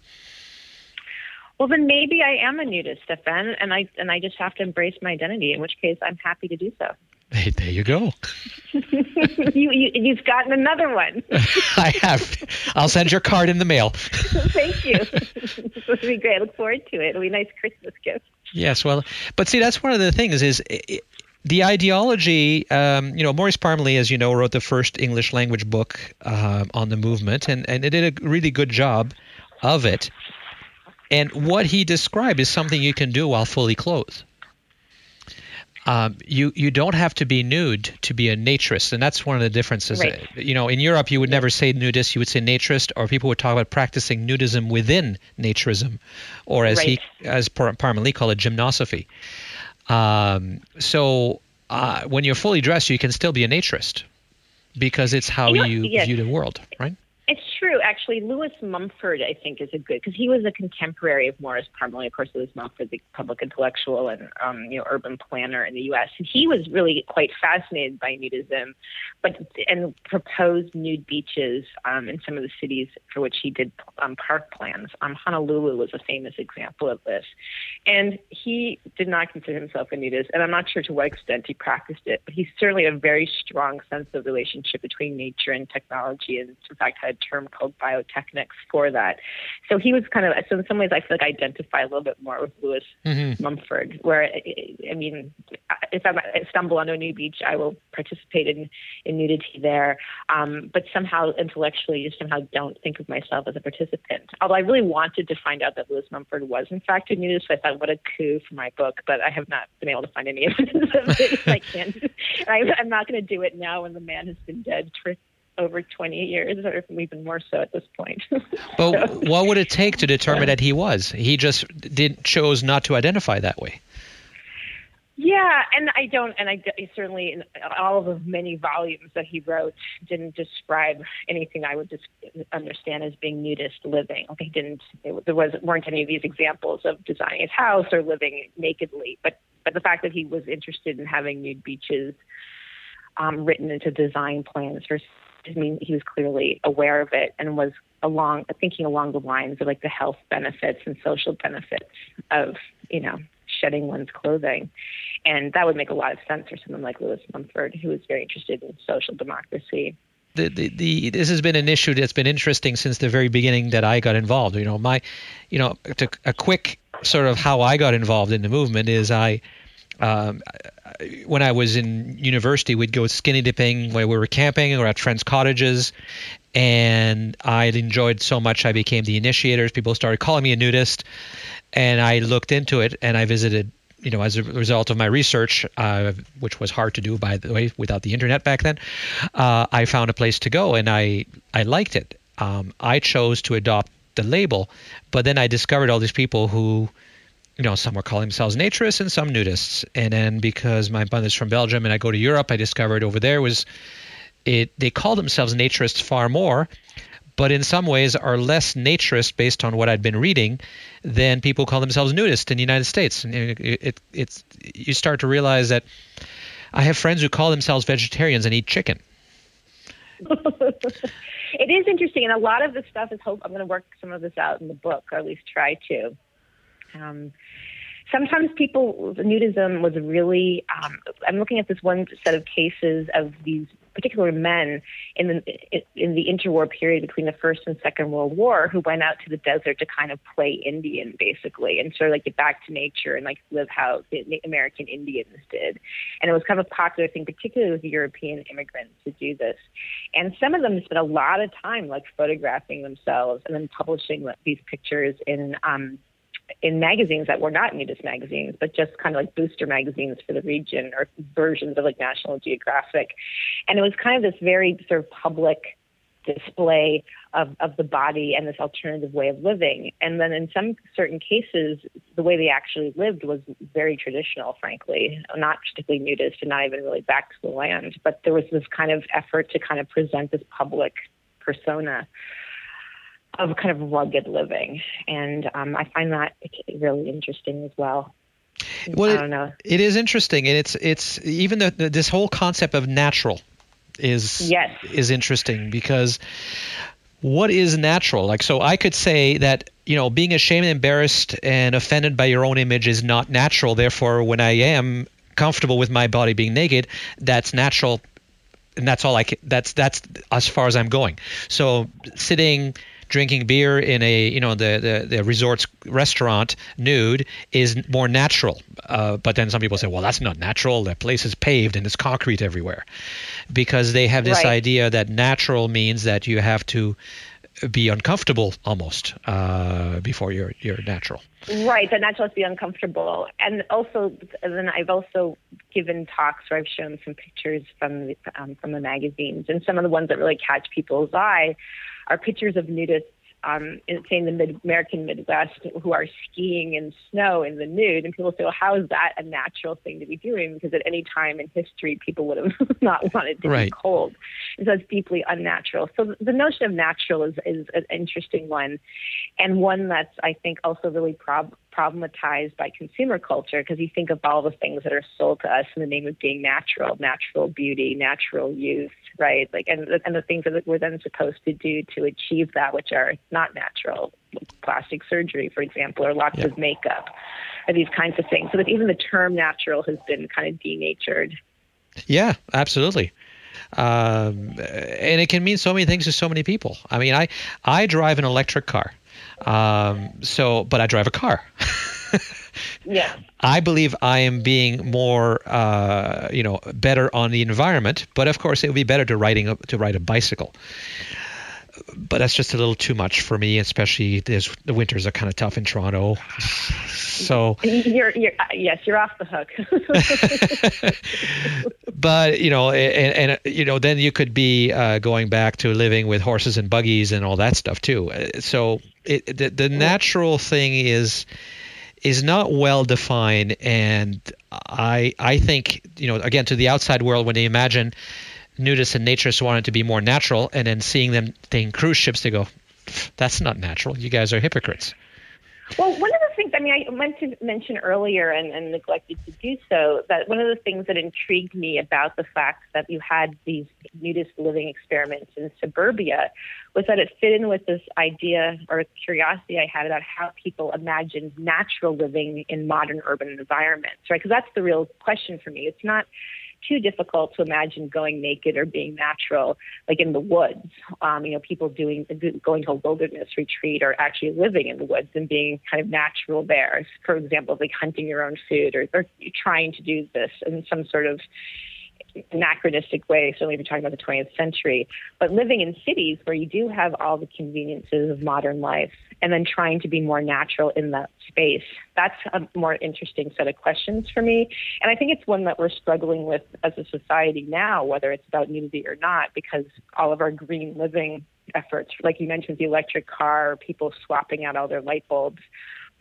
Well, then maybe I am a nudist, Stefan, and I and I just have to embrace my identity. In which case, I'm happy to do so. Hey, there you go. you, you you've gotten another one. I have. I'll send your card in the mail. Thank you. this will be great. I look forward to it. It'll be a nice Christmas gift. Yes, well, but see, that's one of the things is. It, the ideology, um, you know, Maurice Parmelee, as you know, wrote the first English language book uh, on the movement, and, and it did a really good job of it. And what he described is something you can do while fully clothed. Um, you you don't have to be nude to be a naturist, and that's one of the differences. Right. You know, in Europe, you would never say nudist; you would say naturist, or people would talk about practicing nudism within naturism, or as right. he as Parmelee called it, gymnosophy. Um, so uh, when you're fully dressed, you can still be a naturist because it's how you, know, you yes. view the world, right? It's true, actually. Lewis Mumford, I think, is a good because he was a contemporary of Maurice Parmelee. Of course, Lewis Mumford, the public intellectual and um, you know urban planner in the U.S. And he was really quite fascinated by nudism, but and proposed nude beaches um, in some of the cities for which he did um, park plans. Um, Honolulu was a famous example of this, and he did not consider himself a nudist, and I'm not sure to what extent he practiced it, but he certainly had a very strong sense of relationship between nature and technology, and in fact had term called biotechnics for that. So he was kind of, so in some ways, I feel like I identify a little bit more with Lewis mm-hmm. Mumford, where, I mean, if I stumble on a new beach, I will participate in, in nudity there. Um, but somehow intellectually, you somehow don't think of myself as a participant. Although I really wanted to find out that Lewis Mumford was, in fact, a nudist. So I thought, what a coup for my book. But I have not been able to find any evidence of it. I can't. I, I'm not going to do it now when the man has been dead for over 20 years, or even more so at this point. but so. what would it take to determine that he was? He just didn't chose not to identify that way. Yeah, and I don't, and I certainly in all of the many volumes that he wrote didn't describe anything I would just understand as being nudist living. He didn't. It, there was weren't any of these examples of designing his house or living nakedly. But but the fact that he was interested in having nude beaches um, written into design plans for I mean, he was clearly aware of it and was along thinking along the lines of like the health benefits and social benefits of you know shedding one's clothing, and that would make a lot of sense for someone like Lewis Mumford, who was very interested in social democracy. The, the, the, this has been an issue that's been interesting since the very beginning that I got involved. You know, my, you know, to, a quick sort of how I got involved in the movement is I, um, when I was in university, we'd go skinny dipping where we were camping or at friends' cottages. And I enjoyed so much, I became the initiators. People started calling me a nudist. And I looked into it and I visited, you know, as a result of my research, uh, which was hard to do, by the way, without the internet back then, uh, I found a place to go and I, I liked it. Um, I chose to adopt the label, but then I discovered all these people who you know, some were calling themselves naturists and some nudists. And then because my mother's from Belgium and I go to Europe, I discovered over there was it they call themselves naturists far more, but in some ways are less naturist based on what I'd been reading than people call themselves nudists in the United States. And it, it, it's you start to realize that I have friends who call themselves vegetarians and eat chicken. it is interesting, and a lot of the stuff is hope. I'm going to work some of this out in the book, or at least try to Um, sometimes people nudism was really um, i'm looking at this one set of cases of these particular men in the in the interwar period between the first and second world war who went out to the desert to kind of play indian basically and sort of like get back to nature and like live how the american indians did. And it was kind of a popular thing particularly with european immigrants to do this. And some of them spent a lot of time like photographing themselves and then publishing these pictures in um in magazines that were not nudist magazines, but just kind of like booster magazines for the region or versions of like National Geographic. And it was kind of this very sort of public display of, of the body and this alternative way of living. And then in some certain cases, the way they actually lived was very traditional, frankly, not particularly nudist and not even really back to the land. But there was this kind of effort to kind of present this public persona of kind of rugged living, and um, I find that really interesting as well. Well, I don't know. It, it is interesting, and it's it's even the, this whole concept of natural is yes. is interesting because what is natural? Like, so I could say that you know being ashamed, embarrassed, and offended by your own image is not natural. Therefore, when I am comfortable with my body being naked, that's natural and that's all I can, that's that's as far as I'm going. So sitting drinking beer in a you know the the, the resort's restaurant nude is more natural. Uh, but then some people say, well, that's not natural. The place is paved and it's concrete everywhere, because they have this right. idea that natural means that you have to be uncomfortable almost uh, before you're you're natural. Right, that natural is be uncomfortable, and also and then I've also given talks where I've shown some pictures from the, um, from the magazines, and some of the ones that really catch people's eye are pictures of nudists um, in, say in the mid American Midwest who are skiing in snow in the nude, and people say, "Well, how is that a natural thing to be doing?" Because at any time in history, people would have not wanted to right. be cold, and so it's deeply unnatural. So the notion of natural is is an interesting one, and one that's I think also really prob- problematized by consumer culture because you think of all the things that are sold to us in the name of being natural, natural beauty, natural youth, right? Like, and and the things that we're then supposed to do to achieve that, which are not natural, like plastic surgery, for example, or lots yeah. of makeup, or these kinds of things. So that even the term natural has been kind of denatured. Yeah, absolutely. Um, and it can mean so many things to so many people. I mean, I I drive an electric car, um, so but I drive a car. yeah. I believe I am being more, uh, you know, better on the environment. But of course, it would be better to riding to ride a bicycle. But that's just a little too much for me, especially the winters are kind of tough in Toronto. So you're, you're uh, yes, you're off the hook. but you know, and, and, you know, then you could be uh, going back to living with horses and buggies and all that stuff too. Uh, so it, the, the natural thing is is not well defined, and I I think you know again to the outside world when they imagine nudists and naturists wanted to be more natural, and then seeing them taking cruise ships, they go, "That's not natural. You guys are hypocrites." Well, one of the things, I mean, I meant to mention earlier and, and, neglected to do so, that one of the things that intrigued me about the fact that you had these nudist living experiments in suburbia was that it fit in with this idea or curiosity I had about how people imagined natural living in modern urban environments, right? Because that's the real question for me. It's not too difficult to imagine going naked or being natural, like in the woods. Um, you know, people doing going to a wilderness retreat or actually living in the woods and being kind of natural there. For example, like hunting your own food or, or trying to do this in some sort of anachronistic way, certainly if you're talking about the 20th century, but living in cities where you do have all the conveniences of modern life and then trying to be more natural in that space, that's a more interesting set of questions for me. And I think it's one that we're struggling with as a society now, whether it's about nudity or not, because all of our green living efforts, like you mentioned, the electric car, people swapping out all their light bulbs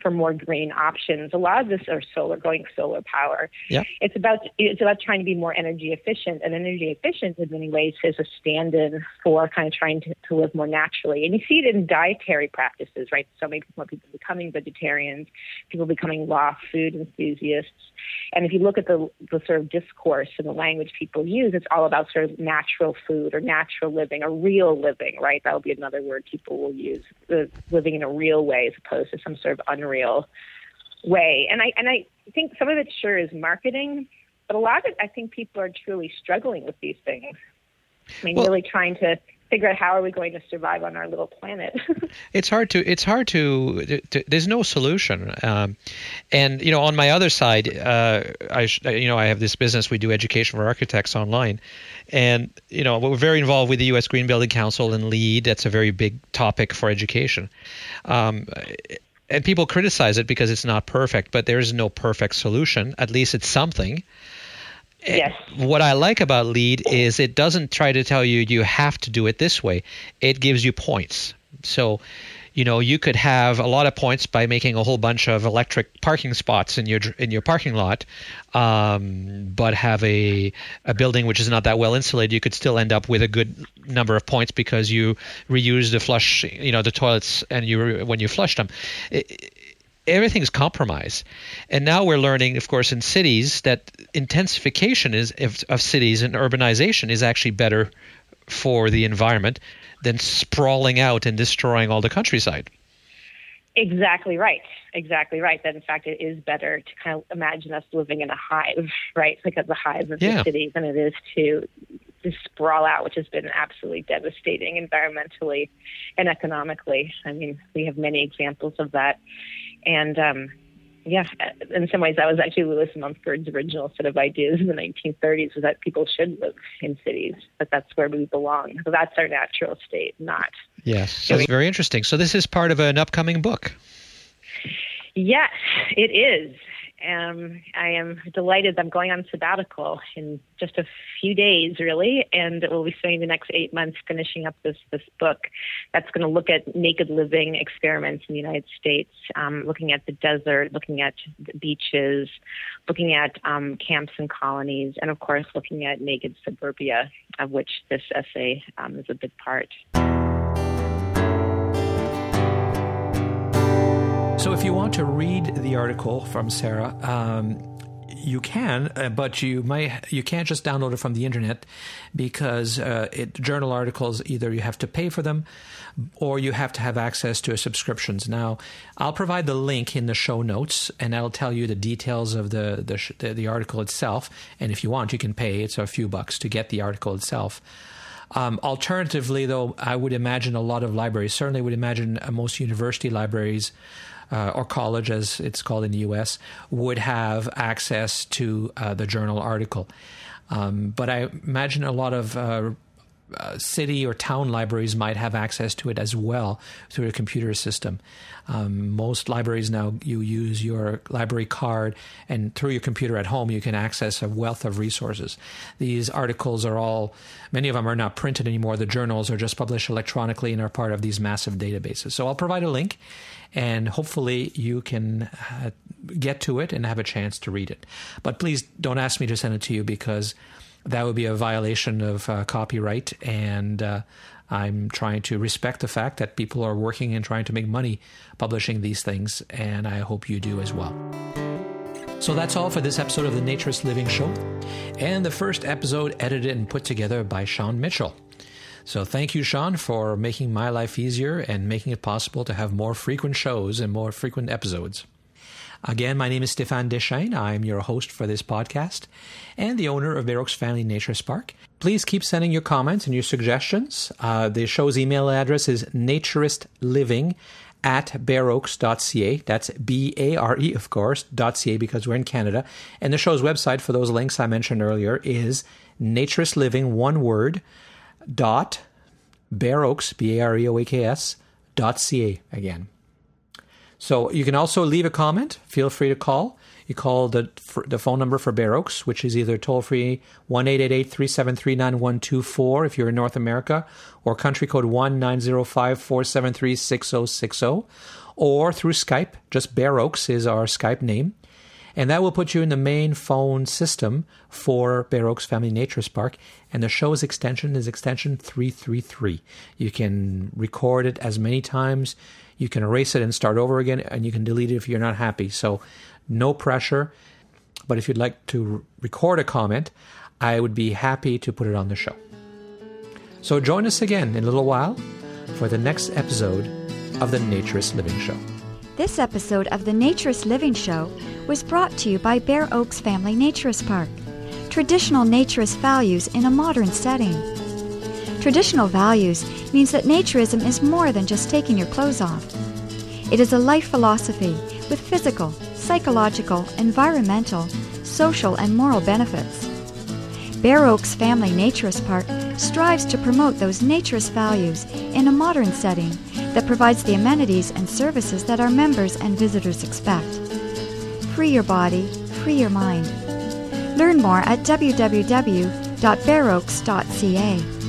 for more green options. A lot of this are solar, going solar power. Yeah. It's about it's about trying to be more energy efficient, and energy efficient in many ways is a stand-in for kind of trying to, to live more naturally. And you see it in dietary practices, right? So many more people becoming vegetarians, people becoming raw food enthusiasts. And if you look at the the sort of discourse and the language people use, it's all about sort of natural food or natural living or real living, right? That will be another word people will use, uh, living in a real way as opposed to some sort of unreal way. And I and I think some of it sure is marketing, but a lot of it I think people are truly struggling with these things. I mean, well, really trying to figure out how are we going to survive on our little planet. it's hard to. It's hard to. to there's no solution. Um, and you know, on my other side, uh, I you know I have this business. We do education for architects online, and you know we're very involved with the U.S. Green Building Council and LEED. That's a very big topic for education. Um, and people criticize it because it's not perfect, but there is no perfect solution. At least it's something. Eh, yes. What I like about LEED is it doesn't try to tell you you have to do it this way. It gives you points. So, you know, you could have a lot of points by making a whole bunch of electric parking spots in your in your parking lot, um, but have a a building which is not that well insulated. You could still end up with a good number of points because you reuse the flush, you know, the toilets and you when you flush them. It, everything's compromised. And now we're learning, of course, in cities that intensification is of, of cities and urbanization is actually better for the environment than sprawling out and destroying all the countryside. Exactly right. Exactly right. That in fact it is better to kind of imagine us living in a hive, right? Like the hive of yeah. the cities than it is to to sprawl out, which has been absolutely devastating environmentally and economically. I mean, we have many examples of that. And um, yeah, in some ways, that was actually Lewis Mumford's original set of ideas in the 1930s was that people should live in cities, that that's where we belong. So that's our natural state, not. Yes, that's very interesting. So this is part of an upcoming book. Yes, it is. Um, I am delighted I'm going on sabbatical in just a few days, really, and we'll be spending the next eight months finishing up this this book that's going to look at naked living experiments in the United States, um, looking at the desert, looking at the beaches, looking at um, camps and colonies, and of course, looking at naked suburbia, of which this essay um, is a big part. So, if you want to read the article from Sarah, um, you can, uh, but you might you can't just download it from the internet because uh, it, journal articles either you have to pay for them or you have to have access to subscriptions. Now, I'll provide the link in the show notes, and I'll tell you the details of the the, the, the article itself. And if you want, you can pay it's a few bucks to get the article itself. Um, alternatively, though, I would imagine a lot of libraries, certainly would imagine uh, most university libraries uh, or college, as it's called in the U.S., would have access to uh, the journal article. Um, but I imagine a lot of uh, city or town libraries might have access to it as well through a computer system. Um, most libraries now you use your library card, and through your computer at home you can access a wealth of resources. These articles are all many of them are not printed anymore. The journals are just published electronically and are part of these massive databases. So I'll provide a link, and hopefully you can uh, get to it and have a chance to read it. But please don't ask me to send it to you because that would be a violation of uh, copyright and uh, I'm trying to respect the fact that people are working and trying to make money publishing these things, and I hope you do as well. So that's all for this episode of the Naturist Living Show, and the first episode edited and put together by Sean Mitchell. So thank you, Sean, for making my life easier and making it possible to have more frequent shows and more frequent episodes. Again, my name is Stéphane Deschênes. I'm your host for this podcast and the owner of Bare Oaks Family Nature Park. Please keep sending your comments and your suggestions. Uh, the show's email address is naturistliving at bareoaks.ca. That's B A R E, of course, .ca because we're in Canada. And the show's website for those links I mentioned earlier is naturistliving, one word, dot bareoaks, B A R E O A K S, dot ca again. So you can also leave a comment. Feel free to call. You call the the phone number for Bare Oaks, which is either toll free one eight eight eight three seven three nine one two four if you're in North America, or country code one nine zero five four seven three six zero six zero, or through Skype. Just Bare Oaks is our Skype name. And that will put you in the main phone system for Bare Oaks Family Nature Park. And the show's extension is extension 333. You can record it as many times you can erase it and start over again, and you can delete it if you're not happy. So, no pressure. But if you'd like to record a comment, I would be happy to put it on the show. So, join us again in a little while for the next episode of the Naturist Living Show. This episode of the Naturist Living Show was brought to you by Bare Oaks Family Naturist Park. Traditional naturist values in a modern setting. Traditional values means that naturism is more than just taking your clothes off. It is a life philosophy with physical, psychological, environmental, social, and moral benefits. Bare Oaks Family Naturist Park strives to promote those naturist values in a modern setting that provides the amenities and services that our members and visitors expect. Free your body, free your mind. Learn more at www.bareoaks.ca.